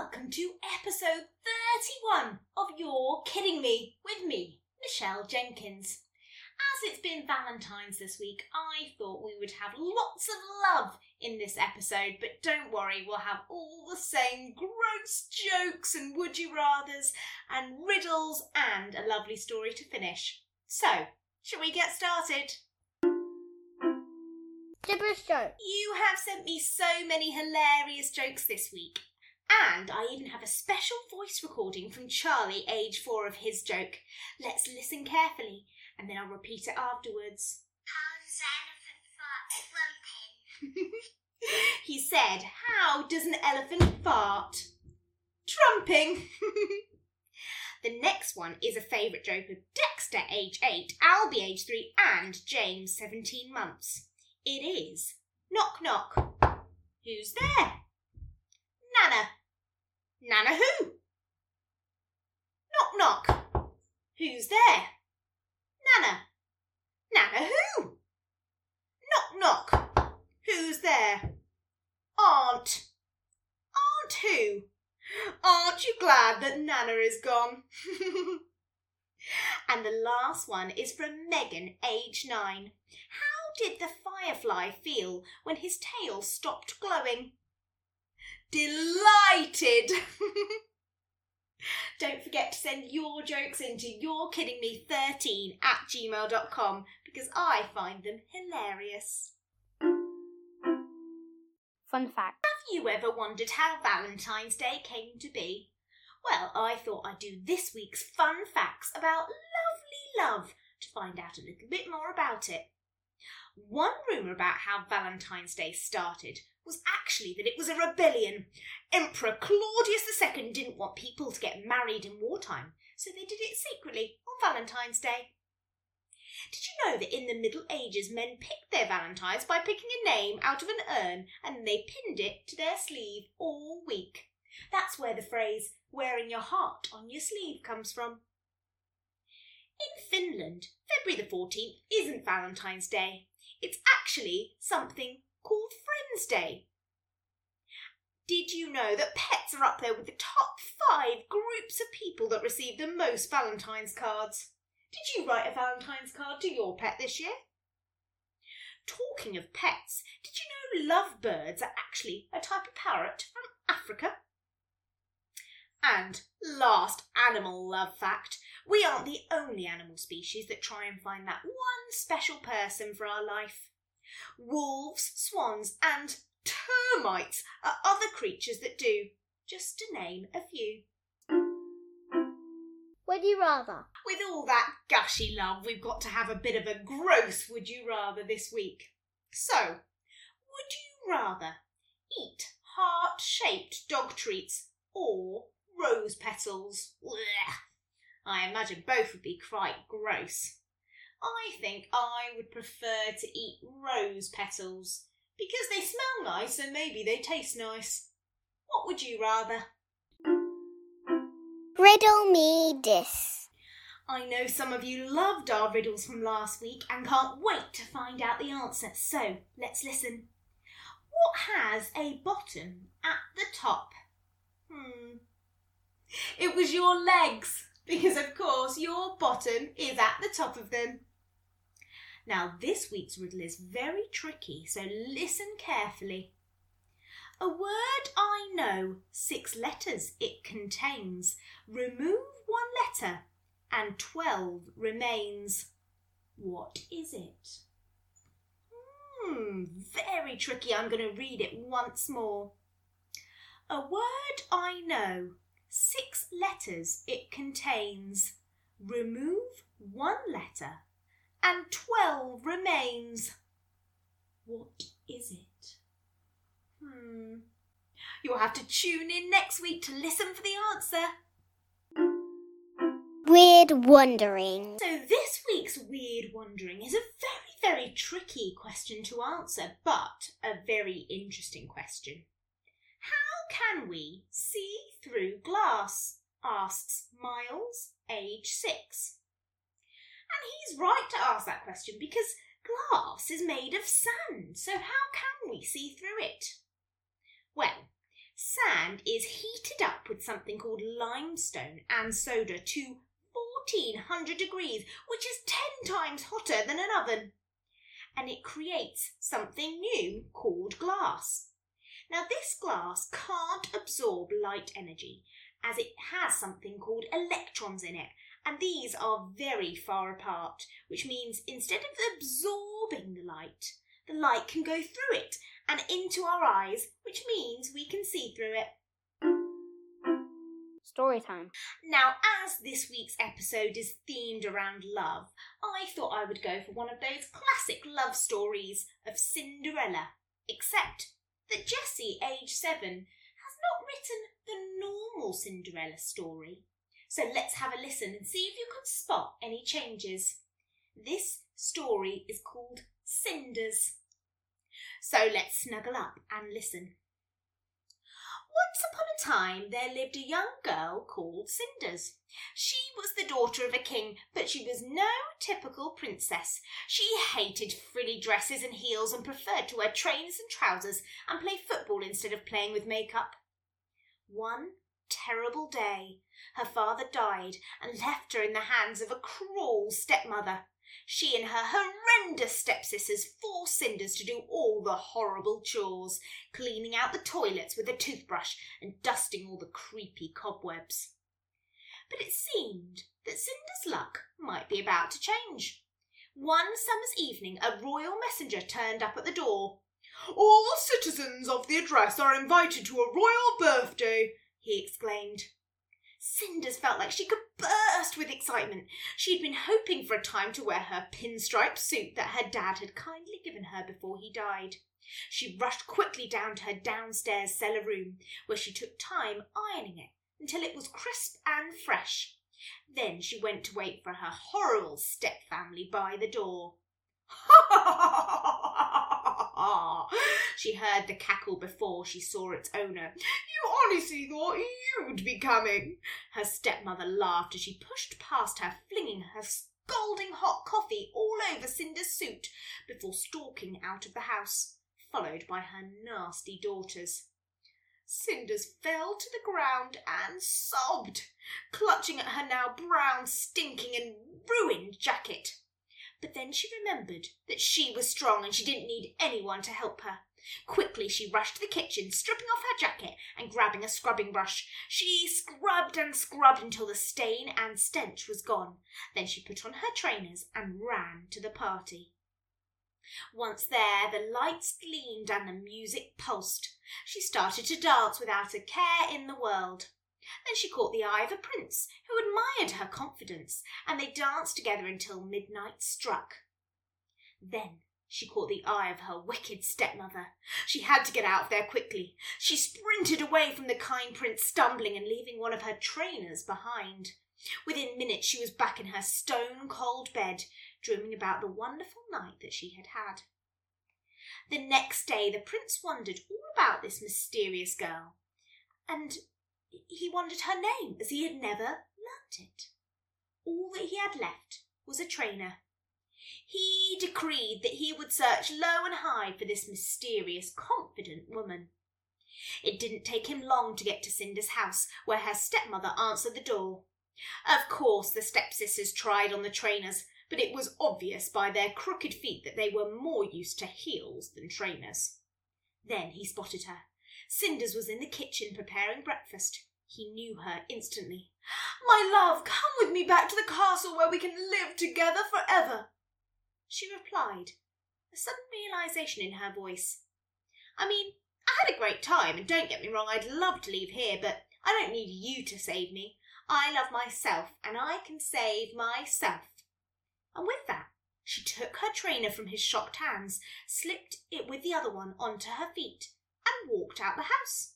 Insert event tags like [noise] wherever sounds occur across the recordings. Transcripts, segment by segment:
welcome to episode 31 of You're Kidding Me with me, Michelle Jenkins. As it's been Valentine's this week, I thought we would have lots of love in this episode, but don't worry, we'll have all the same gross jokes and would you rathers and riddles and a lovely story to finish. So, shall we get started? Gibberish joke. You have sent me so many hilarious jokes this week. And I even have a special voice recording from Charlie, age four, of his joke. Let's listen carefully, and then I'll repeat it afterwards. How does an elephant fart [laughs] [laughs] he said, How does an elephant fart? Trumping. [laughs] the next one is a favourite joke of Dexter, age 8, Albie, age 3, and James, 17 months. It is Knock Knock. Who's there? Nana. Nana who? Knock Knock. Who's there? Nana. Nana who? Knock Knock. Who's there? Aunt. Aunt who? Aren't you glad that Nana is gone? [laughs] and the last one is from Megan, age nine. How did the firefly feel when his tail stopped glowing? Delighted! Don't forget to send your jokes into You're Kidding Me 13 at gmail.com because I find them hilarious. Fun fact. Have you ever wondered how Valentine's Day came to be? Well, I thought I'd do this week's fun facts about lovely love to find out a little bit more about it. One rumour about how Valentine's Day started was actually that it was a rebellion. Emperor Claudius II didn't want people to get married in wartime, so they did it secretly on Valentine's Day. Did you know that in the Middle Ages men picked their valentines by picking a name out of an urn and they pinned it to their sleeve all week? That's where the phrase wearing your heart on your sleeve comes from. In Finland, February the 14th isn't Valentine's Day. It's actually something called Friends Day. Did you know that pets are up there with the top five groups of people that receive the most Valentine's cards? Did you write a Valentine's card to your pet this year? Talking of pets, did you know lovebirds are actually a type of parrot from Africa? And last animal love fact we aren't the only animal species that try and find that one special person for our life. Wolves, swans, and termites are other creatures that do, just to name a few. Would you rather? With all that gushy love, we've got to have a bit of a gross would you rather this week. So, would you rather eat heart shaped dog treats or rose petals? Blech. I imagine both would be quite gross. I think I would prefer to eat rose petals because they smell nice and maybe they taste nice. What would you rather? Riddle me this. I know some of you loved our riddles from last week and can't wait to find out the answer, so let's listen. What has a bottom at the top? Hmm. It was your legs, because of course your bottom is at the top of them. Now, this week's riddle is very tricky, so listen carefully. A word I know, six letters it contains. Remove one letter, and twelve remains. What is it? Hmm, very tricky. I'm going to read it once more. A word I know, six letters it contains. Remove one letter, and twelve remains. What is it? Hmm. You'll have to tune in next week to listen for the answer. Weird wondering. So, this week's Weird Wondering is a very, very tricky question to answer, but a very interesting question. How can we see through glass? Asks Miles, age six. And he's right to ask that question because glass is made of sand, so how can we see through it? Well, Sand is heated up with something called limestone and soda to 1400 degrees, which is 10 times hotter than an oven. And it creates something new called glass. Now, this glass can't absorb light energy as it has something called electrons in it, and these are very far apart, which means instead of absorbing the light, the light can go through it and into our eyes, which means we can see through it. Story time. Now, as this week's episode is themed around love, I thought I would go for one of those classic love stories of Cinderella, except that Jessie, age seven, not written the normal Cinderella story. So let's have a listen and see if you can spot any changes. This story is called Cinders. So let's snuggle up and listen. Once upon a time there lived a young girl called Cinders. She was the daughter of a king, but she was no typical princess. She hated frilly dresses and heels and preferred to wear trainers and trousers and play football instead of playing with makeup. One terrible day, her father died and left her in the hands of a cruel stepmother. She and her horrendous stepsisters forced Cinders to do all the horrible chores, cleaning out the toilets with a toothbrush and dusting all the creepy cobwebs. But it seemed that Cinder's luck might be about to change. One summer's evening, a royal messenger turned up at the door. All citizens of the address are invited to a royal birthday, he exclaimed. Cinders felt like she could burst with excitement. She had been hoping for a time to wear her pinstripe suit that her dad had kindly given her before he died. She rushed quickly down to her downstairs cellar room, where she took time ironing it until it was crisp and fresh. Then she went to wait for her horrible step family by the door. [laughs] Ah. she heard the cackle before she saw its owner. You honestly thought you'd be coming. Her stepmother laughed as she pushed past her, flinging her scalding hot coffee all over Cinder's suit before stalking out of the house, followed by her nasty daughters. Cinders fell to the ground and sobbed, clutching at her now brown, stinking, and ruined jacket. But then she remembered that she was strong and she didn't need anyone to help her. Quickly she rushed to the kitchen, stripping off her jacket and grabbing a scrubbing brush. She scrubbed and scrubbed until the stain and stench was gone. Then she put on her trainers and ran to the party. Once there, the lights gleamed and the music pulsed. She started to dance without a care in the world. Then she caught the eye of a prince who admired her confidence, and they danced together until midnight struck. Then she caught the eye of her wicked stepmother. She had to get out of there quickly. She sprinted away from the kind prince, stumbling and leaving one of her trainers behind. Within minutes she was back in her stone cold bed, dreaming about the wonderful night that she had had. The next day the prince wondered all about this mysterious girl, and he wondered her name as he had never learnt it. All that he had left was a trainer. He decreed that he would search low and high for this mysterious, confident woman. It didn't take him long to get to Cinder's house, where her stepmother answered the door. Of course, the stepsisters tried on the trainers, but it was obvious by their crooked feet that they were more used to heels than trainers. Then he spotted her. Cinders was in the kitchen preparing breakfast. He knew her instantly. My love, come with me back to the castle where we can live together forever. She replied, a sudden realization in her voice. I mean, I had a great time, and don't get me wrong, I'd love to leave here, but I don't need you to save me. I love myself, and I can save myself. And with that, she took her trainer from his shocked hands, slipped it with the other one onto her feet, and walked out the house.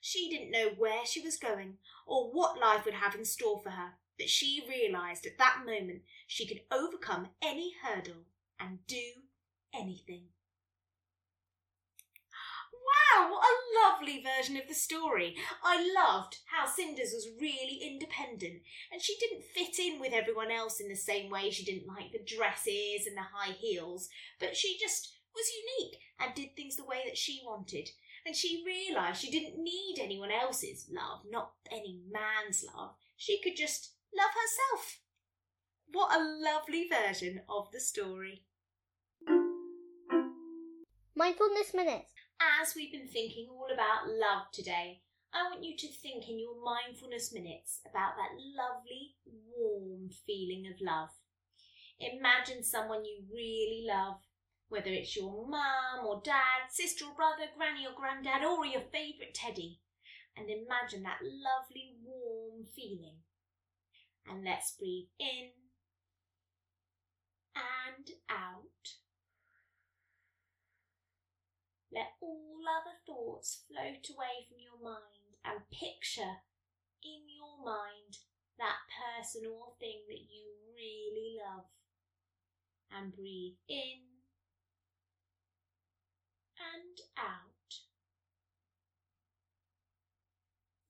She didn't know where she was going or what life would have in store for her, but she realized at that moment she could overcome any hurdle and do anything. Wow, what a lovely version of the story. I loved how Cinders was really independent and she didn't fit in with everyone else in the same way. She didn't like the dresses and the high heels, but she just was unique and did things the way that she wanted. And she realised she didn't need anyone else's love, not any man's love. She could just love herself. What a lovely version of the story. Mindfulness Minutes. As we've been thinking all about love today, I want you to think in your mindfulness minutes about that lovely, warm feeling of love. Imagine someone you really love, whether it's your mum or dad, sister or brother, granny or granddad, or your favourite teddy. And imagine that lovely, warm feeling. And let's breathe in and out. Let all other thoughts float away from your mind and picture in your mind that person or thing that you really love. And breathe in and out.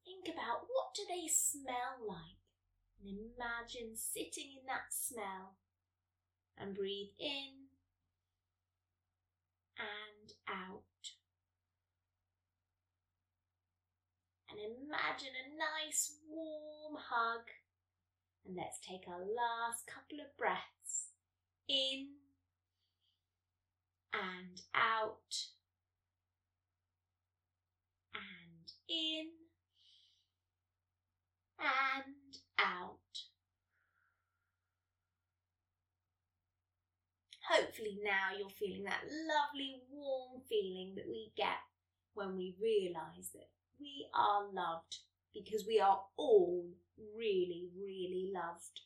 Think about what do they smell like and imagine sitting in that smell and breathe in and out. And imagine a nice warm hug. And let's take our last couple of breaths in and out and in and out. Hopefully, now you're feeling that lovely warm feeling that we get when we realise that we are loved because we are all really, really loved.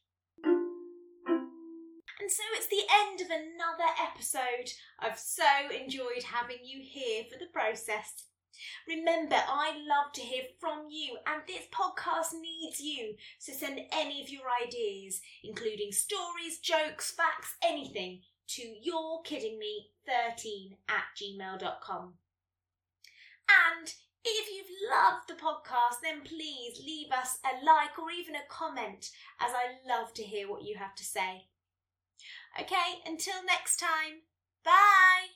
And so it's the end of another episode. I've so enjoyed having you here for the process. Remember, I love to hear from you, and this podcast needs you. So send any of your ideas, including stories, jokes, facts, anything, to yourekiddingme13 at gmail.com. And if you've loved the podcast, then please leave us a like or even a comment, as I love to hear what you have to say. Okay, until next time, bye!